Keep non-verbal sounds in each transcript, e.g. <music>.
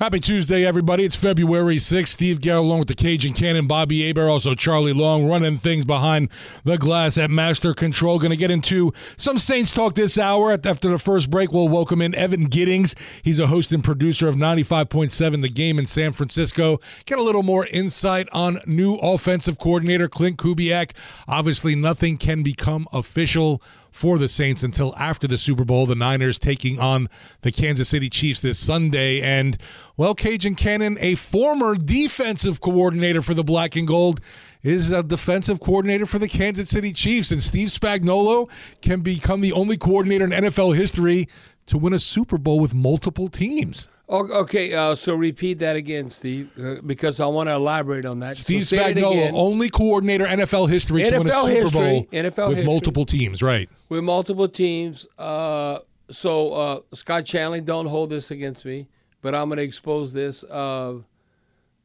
Happy Tuesday, everybody. It's February 6th. Steve Garrett along with the Cajun Cannon, Bobby Hebert, also Charlie Long, running things behind the glass at Master Control. Going to get into some Saints talk this hour. After the first break, we'll welcome in Evan Giddings. He's a host and producer of 95.7 The Game in San Francisco. Get a little more insight on new offensive coordinator Klint Kubiak. Obviously, nothing can become official for the Saints until after the Super Bowl. The Niners taking on the Kansas City Chiefs this Sunday. And, well, Cajun Cannon, a former defensive coordinator for the Black and Gold, is a defensive coordinator for the Kansas City Chiefs. And Steve Spagnuolo can become the only coordinator in NFL history to win a Super Bowl with multiple teams. Okay, uh, so repeat that again, Steve, uh, because I want to elaborate on that. Steve so Spagnuolo, only coordinator NFL history NFL to win a Super history, Bowl NFL with history. multiple teams, right? With multiple teams. Uh, so uh, Scott Shanle, don't hold this against me, but I'm going to expose this.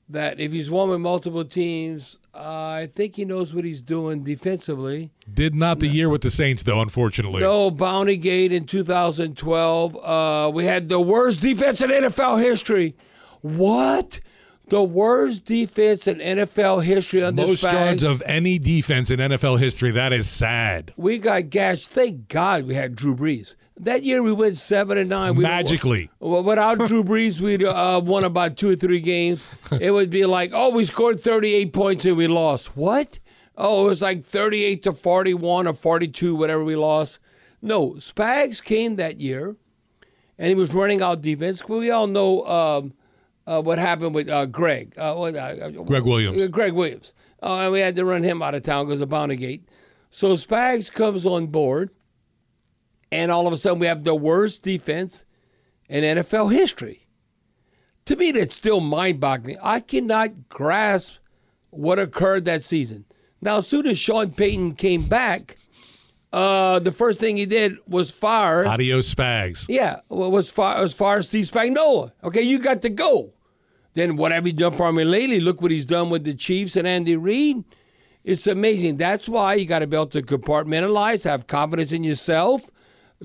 That if he's won with multiple teams, uh, I think he knows what he's doing defensively. Did not the year with the Saints, though, unfortunately. No, Bounty Gate in 2012. Uh, we had the worst defense in NFL history. What? The worst defense in NFL history on Most this yards of any defense in NFL history. That is sad. We got gashed. Thank God we had Drew Brees. That year we went seven and nine. We Magically. Without <laughs> Drew Brees, we'd uh, won about two or three games. It would be like, oh, we scored 38 points and we lost. What? Oh, it was like 38 to 41 or 42, whatever we lost. No, Spags came that year, and he was running out defense. We all know um, uh, what happened with uh, Gregg. Uh, what, uh, Gregg Williams. uh, Gregg Williams. Uh, and we had to run him out of town because of Bounty Gate. So Spags comes on board, and all of a sudden we have the worst defense in NFL history. To me, that's still mind boggling. I cannot grasp what occurred that season. Now, as soon as Sean Payton came back, uh, the first thing he did was fire. Adios, Spags. Yeah, was far as far as Steve Spagnuolo. Okay, you got to go. Then what have you done for me lately? Look what he's done with the Chiefs and Andy Reid. It's amazing. That's why you got to be able to compartmentalize, have confidence in yourself,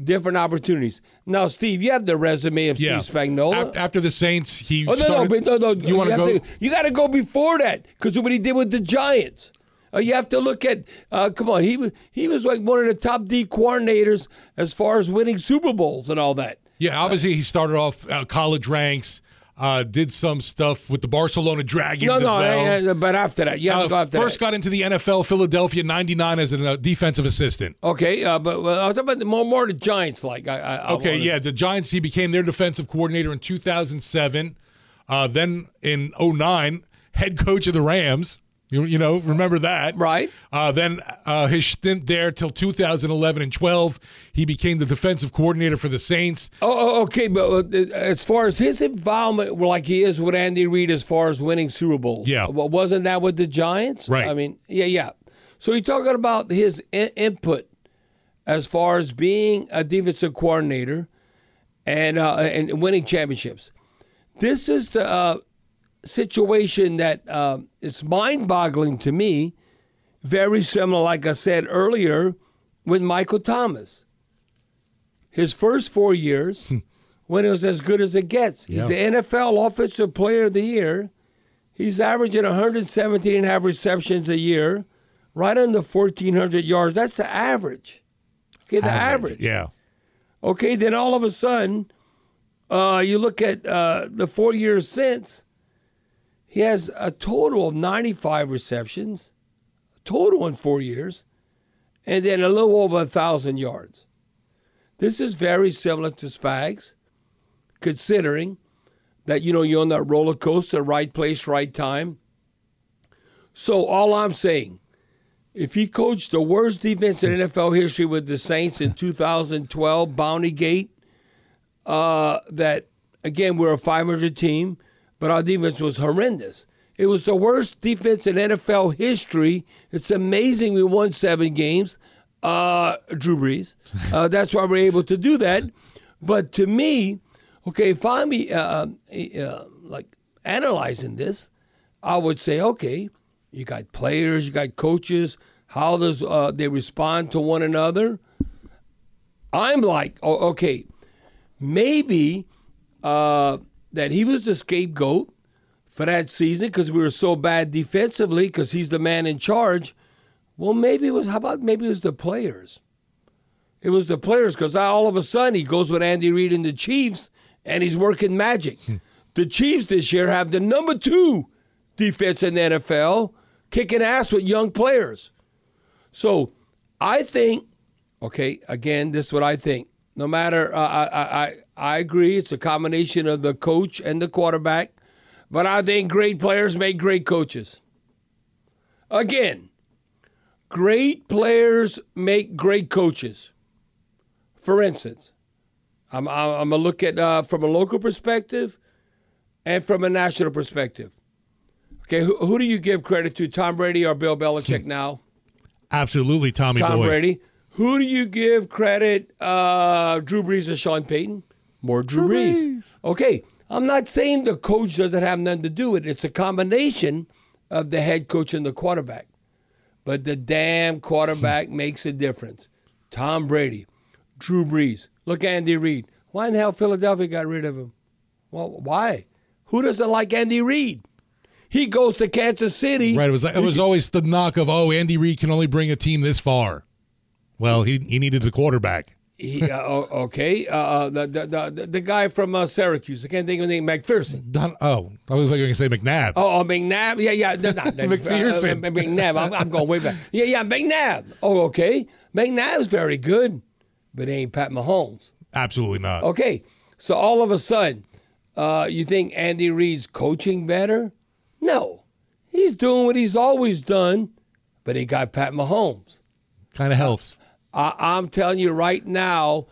different opportunities. Now, Steve, you have the resume of Yeah. Steve Spagnuolo. After the Saints, he Oh no, no, started, but no, no. You want to go? You got to go before that because of what he did with the Giants. Uh, you have to look at. Uh, come on, he was he was like one of the top D coordinators as far as winning Super Bowls and all that. yeah, obviously he started off uh, college ranks, uh, did some stuff with the Barcelona Dragons No, as no, well. eh, but after that, have Uh, go after first that. got into the NFL, Philadelphia '99 as a uh, defensive assistant. okay, uh, but well, I'm talking about more more the Giants. Like, I, I, I Okay, wanna- yeah, the Giants. He became their defensive coordinator in 2007. Uh, then in 09, head coach of the Rams. You, you know, remember that, Right. Uh, then uh, his stint there till 2011 and 12, he became the defensive coordinator for the Saints. Oh, oh, okay, but uh, as far as his involvement, like he is with Andy Reid, as far as winning Super Bowls, Yeah. well, wasn't that with the Giants? Right. I mean, yeah, yeah. So you're talking about his I- input as far as being a defensive coordinator and uh, and winning championships. This is the uh, situation that uh, it's mind-boggling to me. Very similar, like I said earlier, with Michael Thomas his first four years when it was as good as it gets. He's the NFL Offensive Player of the Year. He's averaging 117 and a half receptions a year, right under 1,400 yards. That's the average. Okay, the average. Yeah. Okay, then all of a sudden, uh, you look at uh, the four years since, he has a total of 95 receptions, total in four years, and then a little over a 1,000 yards. This is very similar to Spags, considering that, you know, you're on that roller coaster, right place, right time. So all I'm saying, if he coached the worst defense in NFL history with the Saints in 2012, Bounty Gate, uh, that again we're a 500 team, but our defense was horrendous. It was the worst defense in NFL history. It's amazing we won seven games. Uh, Drew Brees. <laughs> Uh, that's why we're able to do that. But to me, okay, if I'm uh, uh, like analyzing this, I would say, okay, you got players, you got coaches. How does uh, they respond to one another? I'm like, oh, okay, maybe uh, that he was the scapegoat for that season because we were so bad defensively because he's the man in charge. Well, maybe it was. How about maybe it was the players? It was the players because all of a sudden he goes with Andy Reid and the Chiefs and he's working magic. the Chiefs this year have the number two defense in the NFL, kicking ass with young players. So I think, okay, again, this is what I think. No matter, uh, I, I, I agree, it's a combination of the coach and the quarterback, but I think great players make great coaches. Again, great players make great coaches. For instance, I'm, I'm going to look at uh, from a local perspective and from a national perspective. Okay, who, who do you give credit to, Tom Brady or Bill Belichick now? Absolutely, Tommy Tom Boy. Brady. Who do you give credit, uh, Drew Brees or Sean Payton? More Drew, Brees. Okay, I'm not saying the coach doesn't have nothing to do with it. It's a combination of the head coach and the quarterback. But the damn quarterback <laughs> makes a difference. Tom Brady, Drew Brees. Look, at Andy Reid. Why in the hell Philadelphia got rid of him? Well, why? Who doesn't like Andy Reid? He goes to Kansas City. Right. It was it was always the knock of oh Andy Reid can only bring a team this far. Well, he he needed a quarterback. He, uh, okay, uh, the, the the the guy from uh, Syracuse. I can't think of his name. McPherson. Don, oh, I was like going to say McNabb. Oh, oh, McNabb. Yeah, yeah. no, Not, <laughs> McPherson. Uh, McNabb. I'm, I'm going way back. Yeah, yeah. McNabb. Oh, okay. McNabb's very good, but ain't Pat Mahomes. Absolutely not. Okay, so all of a sudden, uh, you think Andy Reid's coaching better? No, he's doing what he's always done, but he got Pat Mahomes. Kind of helps. I, I'm telling you right now,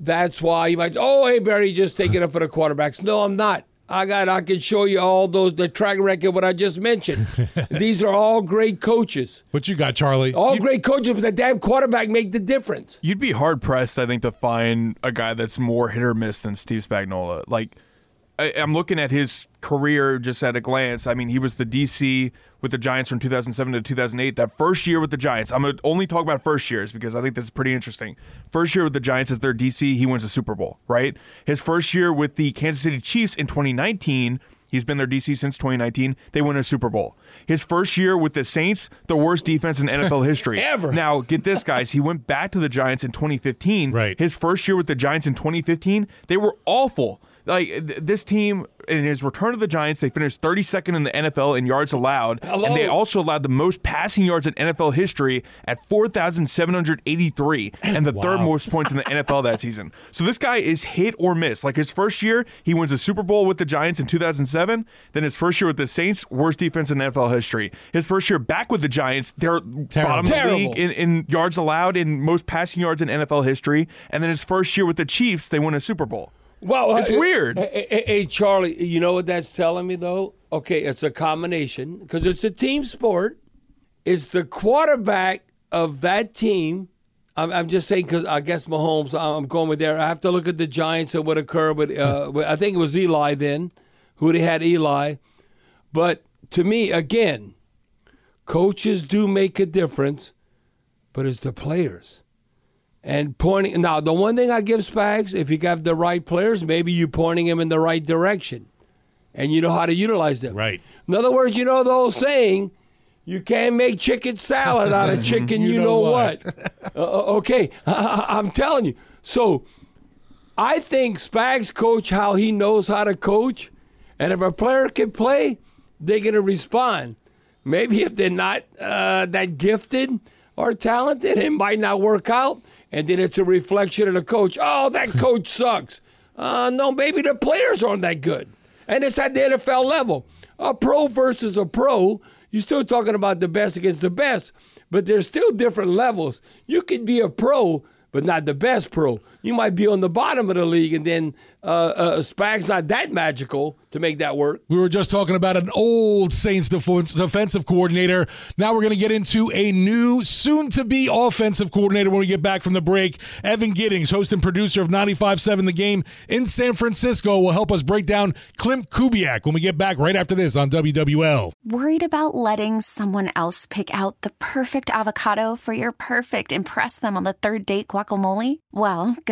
that's why you might. Oh, hey Barry, just taking it for the quarterbacks. No, I'm not. I got. I can show you all those the track record what I just mentioned. <laughs> These are all great coaches, What you got, Charlie? all great coaches, but the damn quarterback make the difference. You'd be hard pressed, I think, to find a guy that's more hit or miss than Steve Spagnuolo. Like, I, I'm looking at his career just at a glance. I mean, he was the DC with the Giants from 2007 to 2008. That first year with the Giants, I'm gonna only talk about first years because I think this is pretty interesting. First year with the Giants as their DC, he wins the Super Bowl, right? His first year with the Kansas City Chiefs in 2019. He's been their DC since 2019. They win a Super Bowl. His first year with the Saints, the worst defense in NFL <laughs> history. Ever. Now, get this, guys. He went back to the Giants in 2015. Right. His first year with the Giants in 2015, they were awful. Like th- this team in his return to the Giants, they finished 32nd in the NFL in yards allowed, Hello? and they also allowed the most passing yards in NFL history at 4,783, and the third most points in the NFL that season. So this guy is hit or miss. Like his first year, he wins a Super Bowl with the Giants in 2007. Then his first year with the Saints, worst defense in NFL history. His first year back with the Giants, they're bottom of the Terrible. league in, in yards allowed, in most passing yards in NFL history. And then his first year with the Chiefs, they win a Super Bowl. Well, It's uh, weird. Hey, hey, hey, Charlie, you know what that's telling me though? Okay, it's a combination because it's a team sport. It's the quarterback of that team. I'm, I'm just saying because I guess Mahomes. I'm going with there. I have to look at the Giants and what occurred with. Uh, with- I think it was Eli then, who they had Eli. But to me, again, coaches do make a difference, but it's the players. And pointing now, the one thing I give Spags, if you got the right players, maybe you're pointing them in the right direction, and you know how to utilize them. Right. In other words, you know the old saying, You can't make chicken salad out of <laughs> chicken, you, you, know, know what? <laughs> uh, okay, <laughs> I, am telling you. So I think Spags coach how he knows how to coach, and if a player can play, they're going to respond. Maybe if they're not uh, that gifted or talented, it might not work out, and then it's a reflection of the coach. Oh, that <laughs> coach sucks. Uh, no, maybe the players aren't that good, and it's at the NFL level. A pro versus a pro you're still talking about the best against the best, but there's still different levels. You could be a pro, but not the best pro. You might be on the bottom of the league, and then uh, uh, Spag's not that magical to make that work. We were just talking about an old Saints defensive coordinator. Now we're going to get into a new, soon to be offensive coordinator when we get back from the break. Evan Giddings, host and producer of 95.7 The Game in San Francisco, will help us break down Klint Kubiak when we get back right after this on WWL. Worried about letting someone else pick out the perfect avocado for your perfect impress them on the third date guacamole? Well, good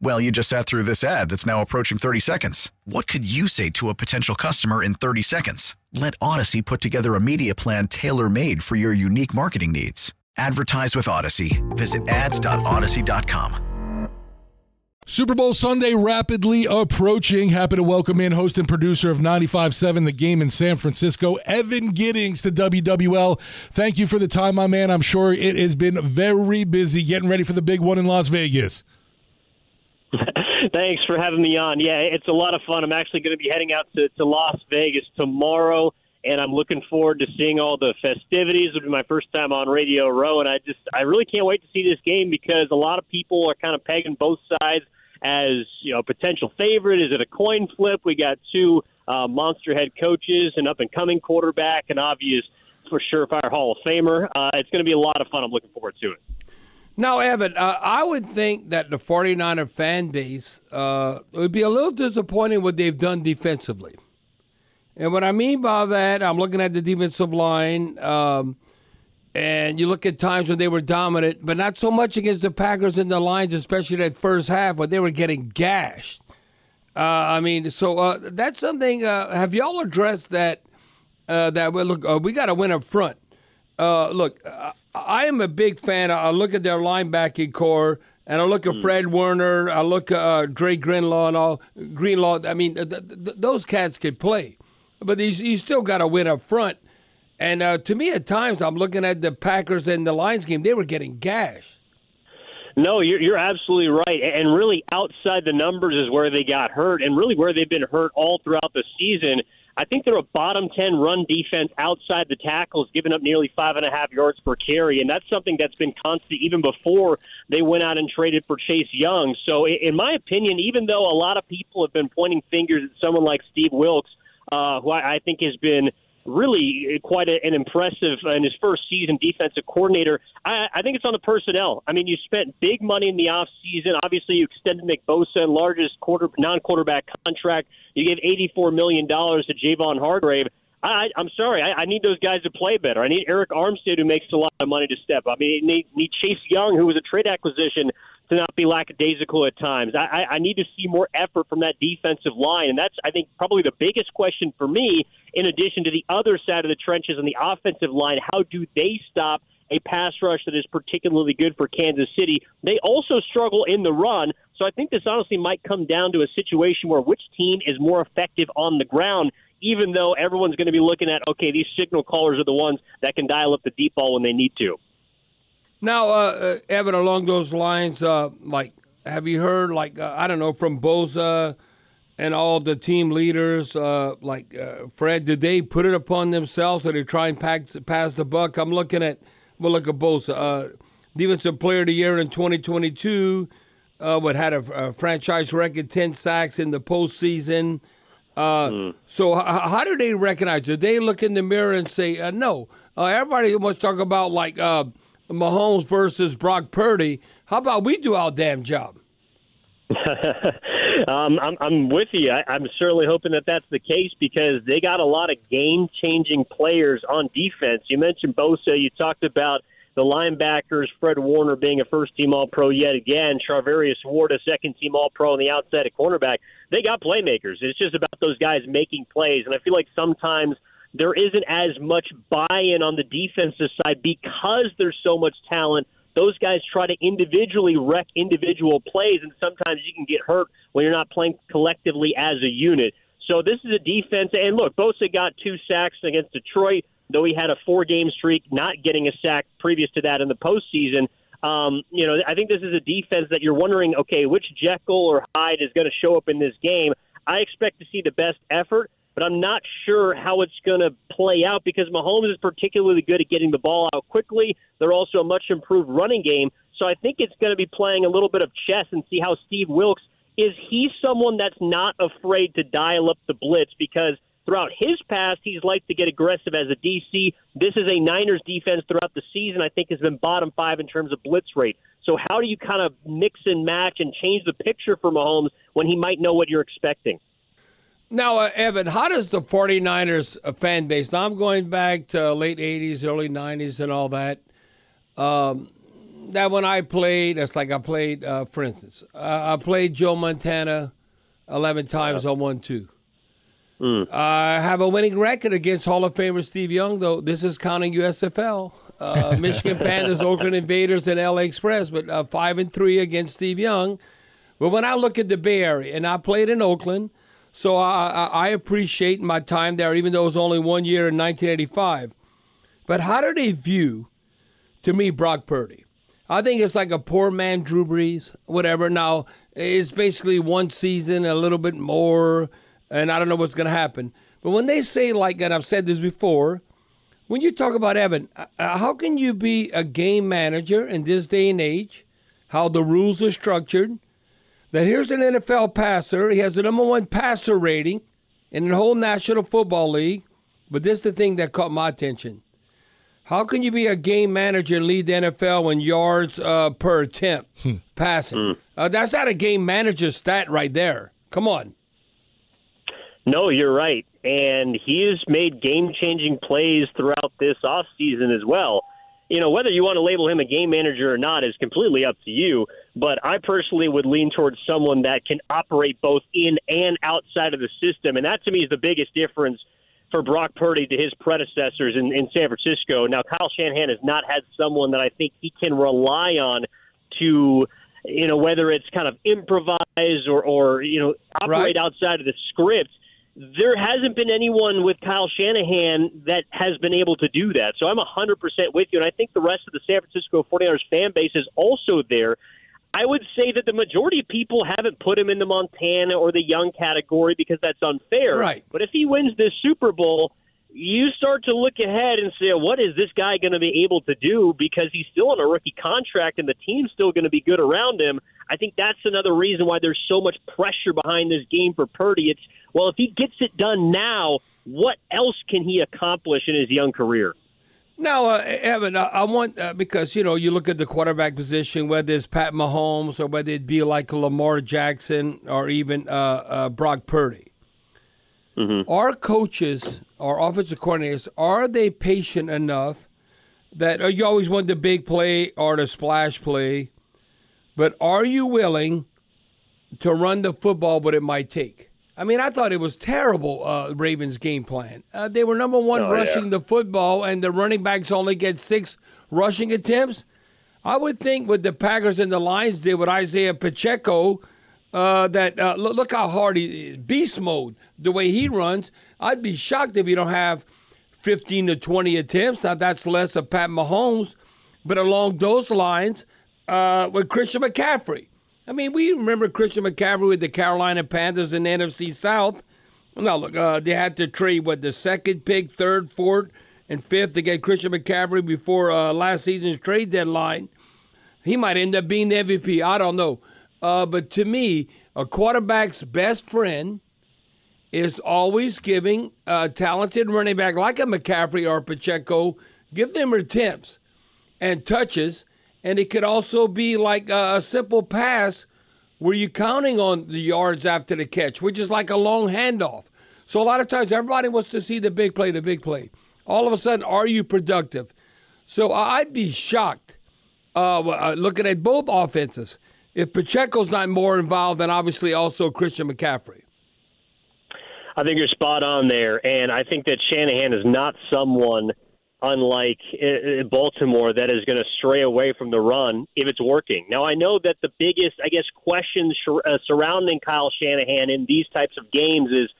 Well, you just sat through this ad that's now approaching 30 seconds. What could you say to a potential customer in 30 seconds? Let Audacy put together a media plan tailor made for your unique marketing needs. Advertise with Audacy. Visit ads.audacy.com. Super Bowl Sunday rapidly approaching. Happy to welcome in host and producer of 95.7 The Game in San Francisco, Evan Giddings to WWL. Thank you for the time, my man. I'm sure it has been very busy getting ready for the big one in Las Vegas. <laughs> Thanks for having me on. Yeah, it's a lot of fun. I'm actually going to be heading out to, to Las Vegas tomorrow, and I'm looking forward to seeing all the festivities. It'll be my first time on Radio Row, and I just I really can't wait to see this game because a lot of people are kind of pegging both sides as you know potential favorite. Is it a coin flip? We got two uh, monster head coaches, an up and coming quarterback, an obvious for surefire Hall of Famer. Uh, it's going to be a lot of fun. I'm looking forward to it. Now, Evan, uh, I would think that the 49er fan base uh, would be a little disappointed what they've done defensively. And what I mean by that, I'm looking at the defensive line, um, and you look at times when they were dominant, but not so much against the Packers and the Lions, especially that first half when they were getting gashed. Uh, I mean, so uh, that's something. Uh, have y'all addressed that? Uh, that well, look, we got to win up front. Look, I am a big fan. I look at their linebacking core, and I look at mm. Fred Warner. I look at uh, Dre Greenlaw and all Greenlaw. I mean, th- th- those cats can play, but he's, he's still got to win up front. And uh, to me, at times, I'm looking at the Packers and the Lions game. They were getting gashed. No, you're, you're absolutely right. And really, outside the numbers is where they got hurt, and really where they've been hurt all throughout the season. I think they're a bottom 10 run defense outside the tackles, giving up nearly five and a half yards per carry. And that's something that's been constant even before they went out and traded for Chase Young. So, in my opinion, even though a lot of people have been pointing fingers at someone like Steve Wilks, uh, who I, I think has been really quite a, an impressive uh, in his first season defensive coordinator. I, I think it's on the personnel. I mean, you spent big money in the off season. Obviously, you extended Nick Bosa, largest quarter non-quarterback contract. You gave eighty-four million dollars to Javon Hargrave. I, I'm sorry, I, I need those guys to play better. I need Arik Armstead, who makes a lot of money, to step up. I mean, need, need Chase Young, who was a trade acquisition, to not be lackadaisical at times. I, I, need to see more effort from that defensive line, and that's, I think, probably the biggest question for me. In addition to the other side of the trenches on the offensive line, how do they stop a pass rush that is particularly good for Kansas City. They also struggle in the run. So I think this honestly might come down to a situation where which team is more effective on the ground, even though everyone's going to be looking at, okay, these signal callers are the ones that can dial up the deep ball when they need to. Now, uh, uh, Evan, along those lines, uh, like, have you heard, like, uh, I don't know, from Bosa and all the team leaders, uh, like uh, Fred, did they put it upon themselves or they try and pack, pass the buck? I'm looking at, well, look at Bosa, defensive player of the year in 2022 uh, what had a, a, franchise record, ten sacks in the postseason. Uh, mm. So h- how do they recognize? Do they look in the mirror and say, uh, "No"? Uh, everybody wants to talk about like uh, Mahomes versus Brock Purdy. How about we do our damn job? <laughs> um, I'm, I'm with you. I, I'm certainly hoping that that's the case because they got a lot of game-changing players on defense. You mentioned Bosa. You talked about the linebackers, Fred Warner being a first team All Pro yet again, Charvarius Ward, a second team All Pro on the outside at cornerback. They got playmakers. It's just about those guys making plays. And I feel like sometimes there isn't as much buy in on the defensive side because there's so much talent. Those guys try to individually wreck individual plays, and sometimes you can get hurt when you're not playing collectively as a unit. So this is a defense. And look, Bosa got two sacks against Detroit though he had a four game streak not getting a sack previous to that in the postseason. Um, you know, I think this is a defense that you're wondering, okay, which Jekyll or Hyde is going to show up in this game. I expect to see the best effort, but I'm not sure how it's going to play out because Mahomes is particularly good at getting the ball out quickly. They're also a much improved running game. So I think it's going to be playing a little bit of chess and see how Steve Wilks is he someone that's not afraid to dial up the blitz because throughout his past, he's liked to get aggressive as a DC. This is a Niners defense throughout the season, I think, has been bottom five in terms of blitz rate. So, how do you kind of mix and match and change the picture for Mahomes when he might know what you're expecting? Now, uh, Evan, how does the 49ers uh, fan base, now I'm going back to late 80s, early 90s, and all that. Um, that when I played, it's like I played, uh, for instance, uh, I played Joe Montana 11 times on 1 2. Mm. I have a winning record against Hall of Famer Steve Young, though. This is counting USFL. Uh, <laughs> Michigan Panthers, Oakland Invaders, and LA Express, but uh, five and three against Steve Young. But when I look at the Bay Area, and I played in Oakland, so I, I, appreciate my time there, even though it was only one year in 1985. But how do they view, to me, Brock Purdy? I think it's like a poor man Drew Brees, whatever. Now, it's basically one season, a little bit more and I don't know what's going to happen. But when they say, like, and I've said this before, when you talk about Evan, uh, uh, how can you be a game manager in this day and age? How the rules are structured? That here's an NFL passer. He has the number one passer rating in the whole National Football League. But this is the thing that caught my attention. How can you be a game manager and lead the NFL in yards uh, per attempt <laughs> hmm. passing? Hmm. Uh, that's not a game manager stat right there. Come on. No, you're right. And he has made game changing plays throughout this offseason as well. You know, whether you want to label him a game manager or not is completely up to you. But I personally would lean towards someone that can operate both in and outside of the system. And that to me is the biggest difference for Brock Purdy to his predecessors in, in San Francisco. Now, Kyle Shanahan has not had someone that I think he can rely on to you know, whether it's kind of improvise or, or you know, operate right. outside of the script there hasn't been anyone with Kyle Shanahan that has been able to do that. So I'm 100% with you. And I think the rest of the San Francisco 49ers fan base is also there. I would say that the majority of people haven't put him in the Montana or the young category because that's unfair. Right. But if he wins this Super Bowl, you start to look ahead and say, what is this guy going to be able to do? Because he's still on a rookie contract and the team's still going to be good around him. I think that's another reason why there's so much pressure behind this game for Purdy. It's, well, if he gets it done now, what else can he accomplish in his young career? Now, uh, Evan, I, I want uh, because you know you look at the quarterback position, whether it's Pat Mahomes or whether it be like Lamar Jackson or even uh, uh Brock Purdy. Mm-hmm. Our coaches, our offensive coordinators, are they patient enough that uh, you always want the big play or the splash play, but are you willing to run the football what it might take? I mean, I thought it was terrible, uh, Ravens' game plan. Uh, they were number one oh, rushing yeah. the football, and the running backs only get six rushing attempts. I would think what the Packers and the Lions did with Isaiah Pacheco, uh, that uh, look, look how hard he beast mode the way he runs. I'd be shocked if you don't have 15 to 20 attempts. Now that's less of Pat Mahomes, but along those lines, uh, with Christian McCaffrey. I mean, we remember Christian McCaffrey with the Carolina Panthers in the NFC South. Now look, uh, they had to trade what the second pick, third, fourth, and fifth to get Christian McCaffrey before uh, last season's trade deadline. He might end up being the MVP. I don't know. Uh, but to me, a quarterback's best friend is always giving a talented running back like a McCaffrey or Pacheco, give them attempts and touches. And it could also be like a, a simple pass where you're counting on the yards after the catch, which is like a long handoff. So a lot of times everybody wants to see the big play, the big play. All of a sudden, are you productive? So I'd be shocked uh, uh, looking at both offenses if Pacheco's not more involved then obviously also Christian McCaffrey. I think you're spot on there, and I think that Shanahan is not someone unlike uh, uh, Baltimore that is going to stray away from the run if it's working. Now I know that the biggest, I guess, questions surrounding Kyle Shanahan in these types of games is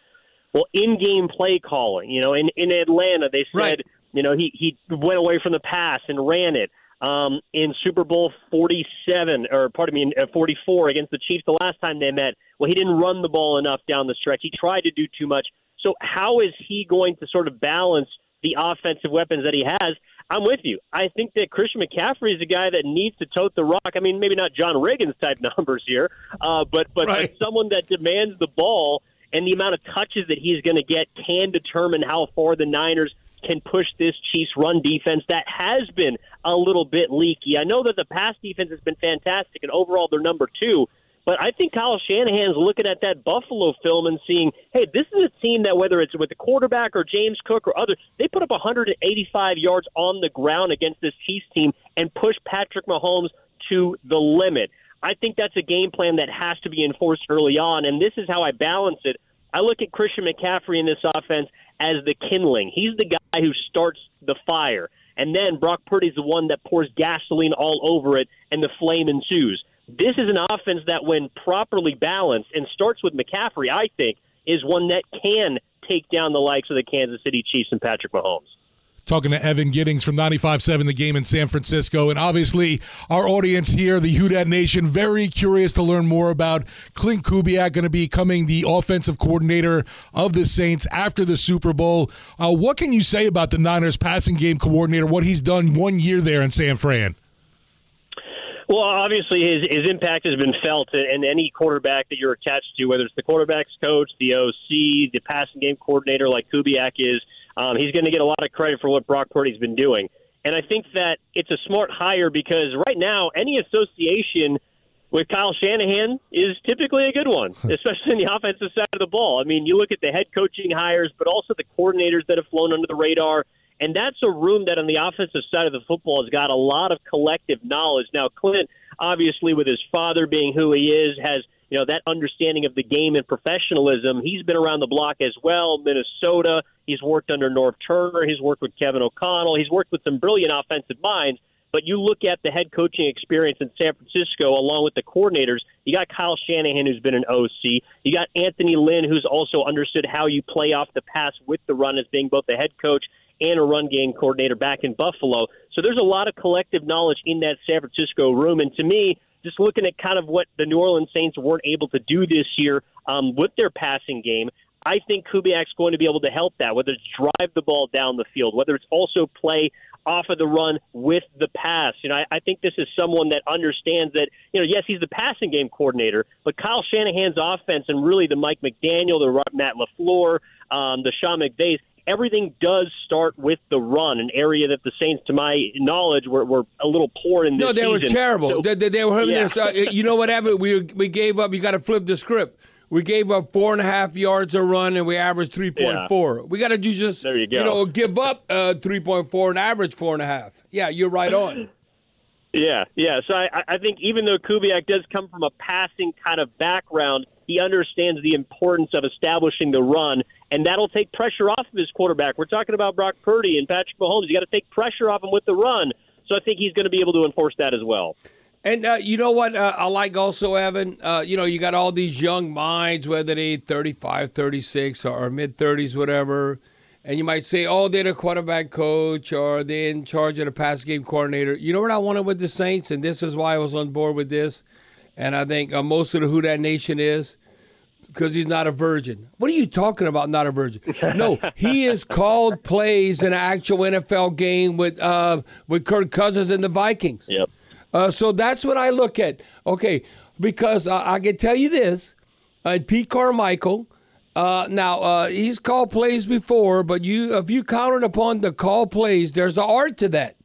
well, in-game play calling. You know, in in Atlanta, they said, right. you know, he he went away from the pass and ran it. Um, in Super Bowl 47, or pardon me, uh, 44 against the Chiefs the last time they met, well, he didn't run the ball enough down the stretch. He tried to do too much. So how is he going to sort of balance the offensive weapons that he has? I'm with you. I think that Christian McCaffrey is a guy that needs to tote the rock. I mean, maybe not John Riggins type <laughs> numbers here, uh, but but, right. but someone that demands the ball and the amount of touches that he's going to get can determine how far the Niners can push this Chiefs run defense that has been a little bit leaky. I know that the pass defense has been fantastic and overall they're number two, but I think Kyle Shanahan's looking at that Buffalo film and seeing, hey, this is a team that whether it's with the quarterback or James Cook or others, they put up 185 yards on the ground against this Chiefs team and push Patrick Mahomes to the limit. I think that's a game plan that has to be enforced early on, and this is how I balance it. I look at Christian McCaffrey in this offense as the kindling. He's the guy who starts the fire. And then Brock Purdy's the one that pours gasoline all over it and the flame ensues. This is an offense that, when properly balanced and starts with McCaffrey, I think, is one that can take down the likes of the Kansas City Chiefs and Patrick Mahomes talking to Evan Giddings from 95.7 The Game in San Francisco. And obviously, our audience here, the Who Dat Nation, very curious to learn more about Klint Kubiak going to be becoming the offensive coordinator of the Saints after the Super Bowl. Uh, what can you say about the Niners passing game coordinator, what he's done one year there in San Fran? Well, obviously his his impact has been felt, and any quarterback that you're attached to, whether it's the quarterback's coach, the OC, the passing game coordinator like Kubiak is – um, he's going to get a lot of credit for what Brock Purdy's been doing. And I think that it's a smart hire because right now, any association with Kyle Shanahan is typically a good one, <laughs> especially in the offensive side of the ball. I mean, you look at the head coaching hires, but also the coordinators that have flown under the radar. And that's a room that on the offensive side of the football has got a lot of collective knowledge. Now, Klint, obviously, with his father being who he is, has you know that understanding of the game and professionalism. He's been around the block as well. Minnesota. He's worked under Norv Turner. He's worked with Kevin O'Connell. He's worked with some brilliant offensive minds. But you look at the head coaching experience in San Francisco, along with the coordinators. You got Kyle Shanahan, who's been an OC. You got Anthony Lynn, who's also understood how you play off the pass with the run as being both the head coach and a run game coordinator back in Buffalo. So there's a lot of collective knowledge in that San Francisco room. And to me, just looking at kind of what the New Orleans Saints weren't able to do this year um, with their passing game, I think Kubiak's going to be able to help that, whether it's drive the ball down the field, whether it's also play off of the run with the pass. You know, I, I think this is someone that understands that, you know, yes, he's the passing game coordinator, but Kyle Shanahan's offense and really the Mike McDaniel, the Matt LaFleur, um, the Sean McVays, everything does start with the run, an area that the Saints, to my knowledge, were, were a little poor in. This no, they season. were terrible. So, they, they, they, were yeah. uh, you know what happened? We we gave up. You got to flip the script. We gave up four and a half yards a run, and we averaged three point yeah. four. We got to do just there you, go. you know give up uh, three point four and average four and a half. Yeah, you're right on. <clears throat> Yeah, yeah. So I, I think even though Kubiak does come from a passing kind of background, he understands the importance of establishing the run, and that'll take pressure off of his quarterback. We're talking about Brock Purdy and Patrick Mahomes. You got to take pressure off him with the run. So I think he's going to be able to enforce that as well. And uh, you know what uh, I like also, Evan? Uh, you know, you got all these young minds, whether they're 35, 36, or mid 30s, whatever. And you might say, oh, they're the quarterback coach or they're in charge of the pass game coordinator. You know what I wanted with the Saints? And this is why I was on board with this. And I think uh, most of the Who Dat Nation is because he's not a virgin. What are you talking about, not a virgin? No, he <laughs> has called plays in an actual NFL game with, uh, with Kirk Cousins and the Vikings. Yep. Uh, so that's what I look at. Okay, because uh, I can tell you this, uh, Pete Carmichael. Uh, now uh, he's called plays before, but you if you counted upon the call plays, there's an art to that.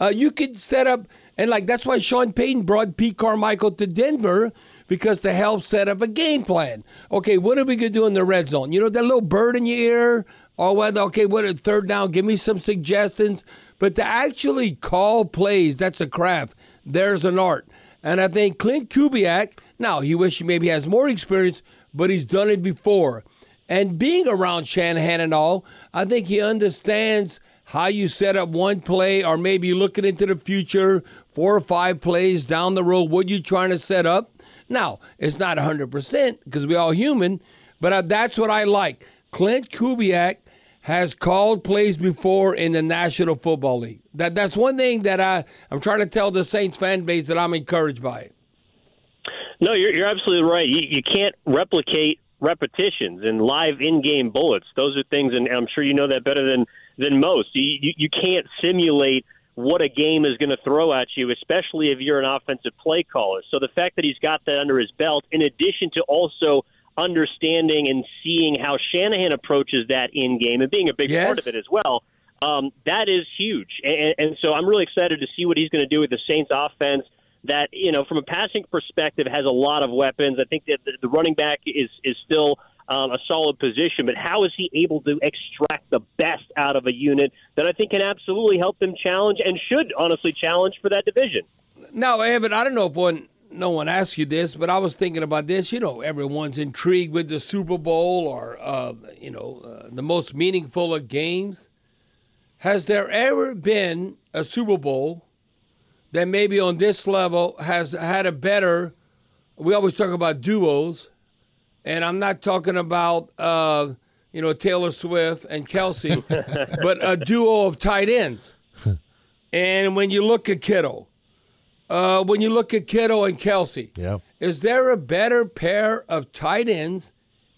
Uh, you could set up and like that's why Sean Payton brought Pete Carmichael to Denver because to help set up a game plan. Okay, what are we gonna do in the red zone? You know that little bird in your ear, or whether okay, what a third down? Give me some suggestions. But to actually call plays, that's a craft. There's an art. And I think Klint Kubiak, now he wish he maybe has more experience, but he's done it before. And being around Shanahan and all, I think he understands how you set up one play or maybe looking into the future, four or five plays down the road, what you trying to set up. Now, it's not 100% because we're all human, but uh, that's what I like. Klint Kubiak has called plays before in the National Football League. That that's one thing that I I'm trying to tell the Saints fan base that I'm encouraged by it. No, you're you're absolutely right. You you can't replicate repetitions and live in-game bullets. Those are things, and I'm sure you know that better than than most. You you, you can't simulate what a game is going to throw at you, especially if you're an offensive play caller. So the fact that he's got that under his belt, in addition to also understanding and seeing how Shanahan approaches that in game and being a big Yes. part of it as well. Um, that is huge, and, and so I'm really excited to see what he's going to do with the Saints offense. That you know, from a passing perspective, has a lot of weapons. I think that the, the running back is is still um, a solid position, but how is he able to extract the best out of a unit that I think can absolutely help them challenge and should honestly challenge for that division? Now, Evan, I don't know if one no one asked you this, but I was thinking about this. You know, everyone's intrigued with the Super Bowl or uh, you know uh, the most meaningful of games. Has there ever been a Super Bowl that maybe on this level has had a better? We always talk about duos, and I'm not talking about uh, you know Taylor Swift and Kelce, <laughs> but a duo of tight ends. <laughs> And when you look at Kittle, uh, when you look at Kittle and Kelce, Yeah. is there a better pair of tight ends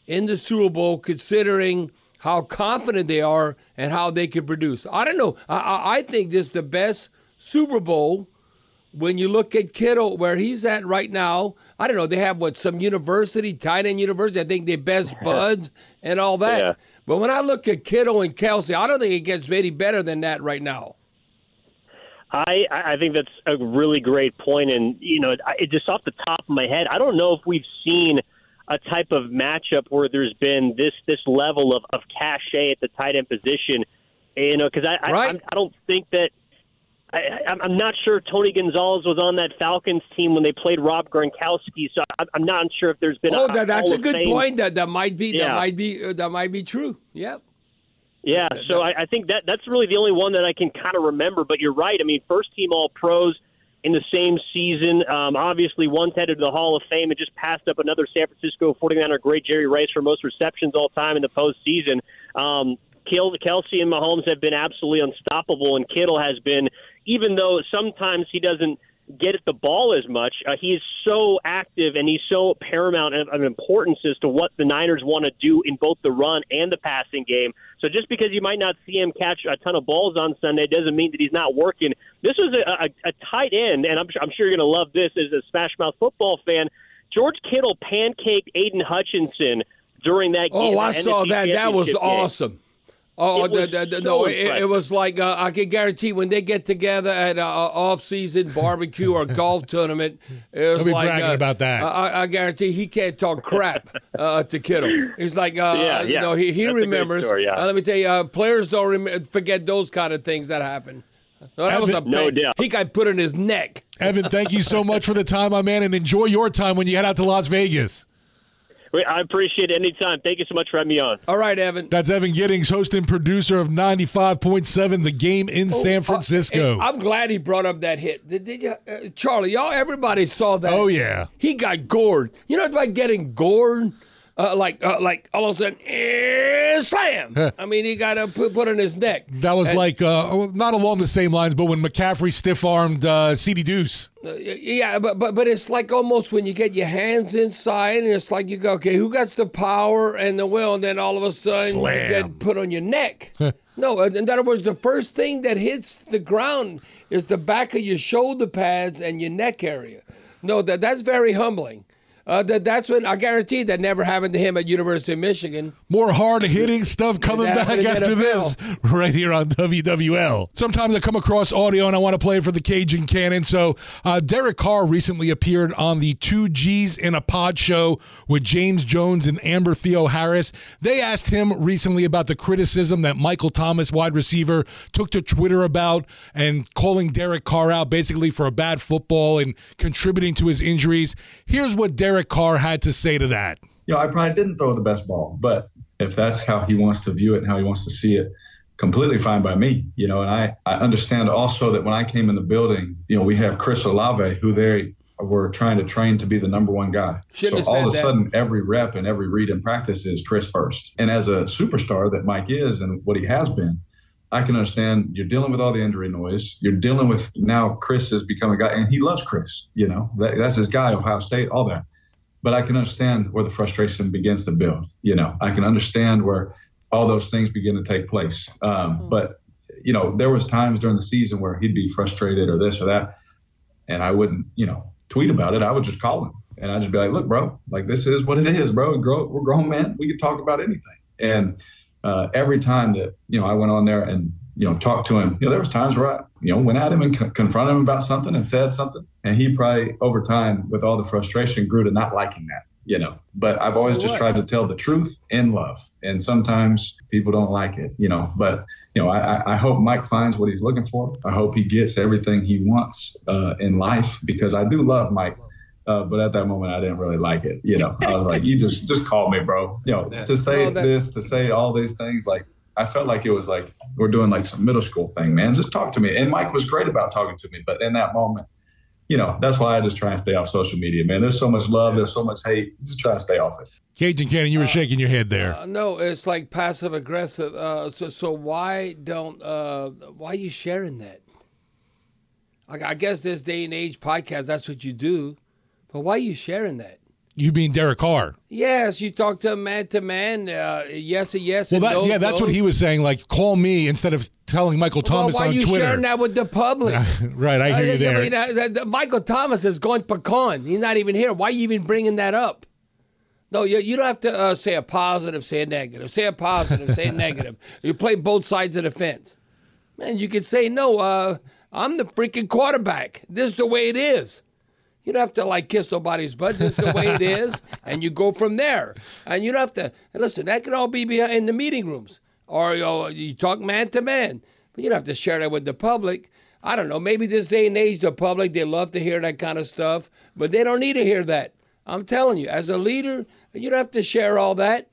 in the Super Bowl considering how confident they are and how they can produce? I don't know. I, I, I think this is the best Super Bowl when you look at Kittle, where he's at right now. I don't know. They have what some university, tight end university. I think they're best <laughs> buds and all that. Yeah. But when I look at Kittle and Kelce, I don't think it gets any better than that right now. I I think that's a really great point, and you know, I, just off the top of my head, I don't know if we've seen a type of matchup where there's been this this level of of cachet at the tight end position. You know, because I I, Right. I'm- I don't think that. I, I'm- I'm not sure Tony Gonzalez was on that Falcons team when they played Rob Gronkowski, so I- I'm not sure if there's been. Oh, a, that, that's a good Fame point. That that might be that might be uh, that might be true. Yep. Yeah, so I, I think that that's really the only one that I can kind of remember. But you're right. I mean, first team All Pros in the same season. Um, obviously, one's headed to the Hall of Fame and just passed up another San Francisco 49er great Jerry Rice for most receptions all time in the postseason. Um, Kelce and Mahomes have been absolutely unstoppable, and Kittle has been, even though sometimes he doesn't get at the ball as much, uh, he is so active and he's so paramount of, of importance as to what the Niners want to do in both the run and the passing game. So just because you might not see him catch a ton of balls on Sunday doesn't mean that he's not working. This was a, a, a tight end, and I'm, I'm sure you're going to love this as a Smash Mouth football fan. George Kittle pancaked Aidan Hutchinson during that game. Oh, I saw that. That was game. awesome. Oh, It the, the, the- so no, it, it was like uh, I can guarantee when they get together at an a off-season barbecue or golf tournament, it was He'll be like bragging uh, about that. I, I- I guarantee he can't talk crap uh, to Kittle. He's like, uh, Yeah, you know, he, he That's remembers. story, yeah. Uh, let me tell you, uh, players don't rem- forget those kind of things that happen. So that was a Evan- No doubt. He got put in his neck. Evan, thank you so much for the time, my man, and enjoy your time when you head out to Las Vegas. I appreciate it anytime. Thank you so much for having me on. All right, Evan. That's Evan Giddings, host and producer of 95.7 The Game in San Francisco. Uh, I'm glad he brought up that hit. Did, did you, uh, Charlie? Y'all, everybody saw that. Oh, yeah. He got gored. You know it's about getting gored? Uh, like, uh, like all of a sudden, eh, slam! I mean, he got a put, put on his neck. That was And- like, uh, not along the same lines, but when McCaffrey stiff armed uh, CD Deuce. Uh, yeah, but but but it's like almost when you get your hands inside, and it's like you go, okay, who got the power and the will, and then all of a sudden you Slam. get put on your neck. no, in other words, the first thing that hits the ground is the back of your shoulder pads and your neck area. No, that that's very humbling. Uh, that that's when I guarantee that never happened to him at University of Michigan. More hard hitting stuff coming back after this right here on WWL. Sometimes I come across audio and I want to play it for the Cajun Cannon. So uh, Derek Carr recently appeared on the Two G's in a Pod show with James Jones and Amber Theoharis. They asked him recently about the criticism that Michael Thomas, wide receiver, took to Twitter about and calling Derek Carr out basically for a bad football and contributing to his injuries. Here's what Derek Carr had to say to that. you know, I probably didn't throw the best ball, but if that's how he wants to view it and how he wants to see it, completely fine by me. You know, and I, I understand also that when I came in the building, you know, we have Chris Olave, who they were trying to train to be the number one guy. Shouldn't so all of a that. sudden, every rep and every read in practice is Chris first. And as a superstar that Mike is and what he has been, I can understand you're dealing with all the injury noise. You're dealing with now Chris has become a guy, and he loves Chris. You know, that, that's his guy, Ohio State, all that but I can understand where the frustration begins to build. You know, I can understand where all those things begin to take place. Um, But you know, there was times during the season where he'd be frustrated or this or that, and I wouldn't, you know, tweet about it. I would just call him, and I'd just be like, "Look, bro, like this is what it is, bro. We're grown, we're grown men. We can talk about anything." And uh, every time that you know I went on there and you know talked to him, you know, there was times where I you know went at him and co- confronted him about something and said something, and he probably over time with all the frustration grew to not liking that. You know, but I've always just tried to tell the truth in love, and sometimes people don't like it. You know, but you know, I, I- I hope Mike finds what he's looking for. I hope he gets everything he wants uh, in life because I do love Mike. Uh, but at that moment, I didn't really like it. You know, I was like, "You just just call me, bro." You know, <laughs> to say that- this, to say all these things, like I felt like it was like we're doing like some middle school thing, man. Just talk to me. And Mike was great about talking to me, but in that moment, you know, that's why I just try and stay off social media, man. There's so much love, there's so much hate. Just try to stay off it. Cajun Cannon, you were shaking your head there. Uh, no, it's like passive aggressive. Uh, so so why don't uh, why are you sharing that? I, I guess this day and age podcast, that's what you do. But why are you sharing that? You mean Derek Carr? Yes, you talk to him man to man. Uh, yes, a yes. Well, that, no, yeah, that's what he was saying. Like, call me instead of telling Michael Thomas Well, why are on you Twitter. sharing that with the public? <laughs> right, I hear you there. mean, uh, Michael Thomas is going pecan. He's not even here. Why are you even bringing that up? No, you, you don't have to uh, say a positive, say a negative. Say a positive, say a <laughs> negative. You play both sides of the fence. Man, you could say, no, uh, I'm the freaking quarterback. This is the way it is. You don't have to like kiss nobody's butt. Is the way it is, <laughs> and you go from there. And you don't have to listen. That can all be in the meeting rooms, or you, know, you talk man to man. But you don't have to share that with the public. I don't know. Maybe this day and age, the public they love to hear that kind of stuff, but they don't need to hear that. I'm telling you, as a leader, you don't have to share all that.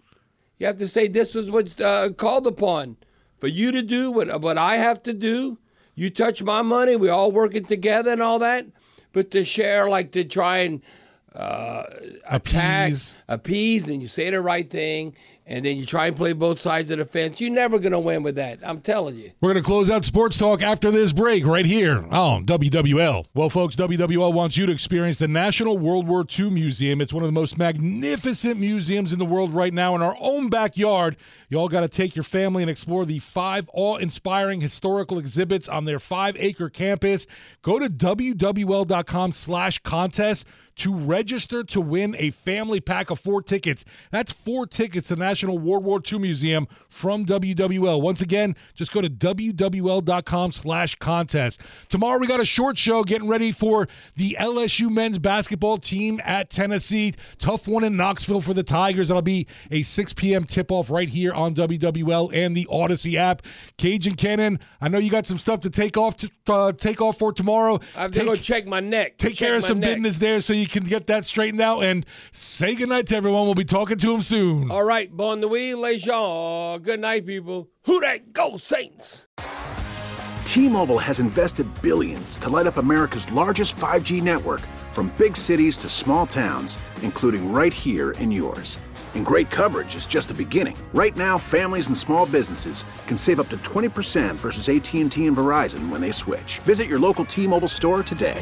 You have to say this is what's uh, called upon for you to do what what I have to do. You touch my money, we all working together and all that. But to share, like to try and uh, attack, Appease. appease, and you say the right thing, and then you try and play both sides of the fence. You're never gonna win with that. I'm telling you. We're going to close out sports talk after this break right here on WWL. Well, folks, WWL wants you to experience the National World War II Museum. It's one of the most magnificent museums in the world right now in our own backyard. You all got to take your family and explore the five awe inspiring historical exhibits on their five acre campus. Go to WWL.com slash contest to register to win a family pack of four tickets. That's four tickets to the National World War II Museum from WWL. Once again, just go to WWL.com slash contest. Tomorrow we got a short show getting ready for the LSU men's basketball team at Tennessee. Tough one in Knoxville for the Tigers. That'll be a 6 p.m. tip-off right here on WWL and the Audacy app. Cajun Cannon, I know you got some stuff to take off to uh, take off for tomorrow. I have to Take- go check my neck. Take Check care of some neck. business there so you he can get that straightened out and say goodnight to everyone. We'll be talking to him soon. All right, bon nuit, les gens. Good night, people. Who Dat go Saints? T-Mobile has invested billions to light up America's largest 5G network from big cities to small towns, including right here in yours. And great coverage is just the beginning. Right now, families and small businesses can save up to 20% versus AT&T and Verizon when they switch. Visit your local T-Mobile store today.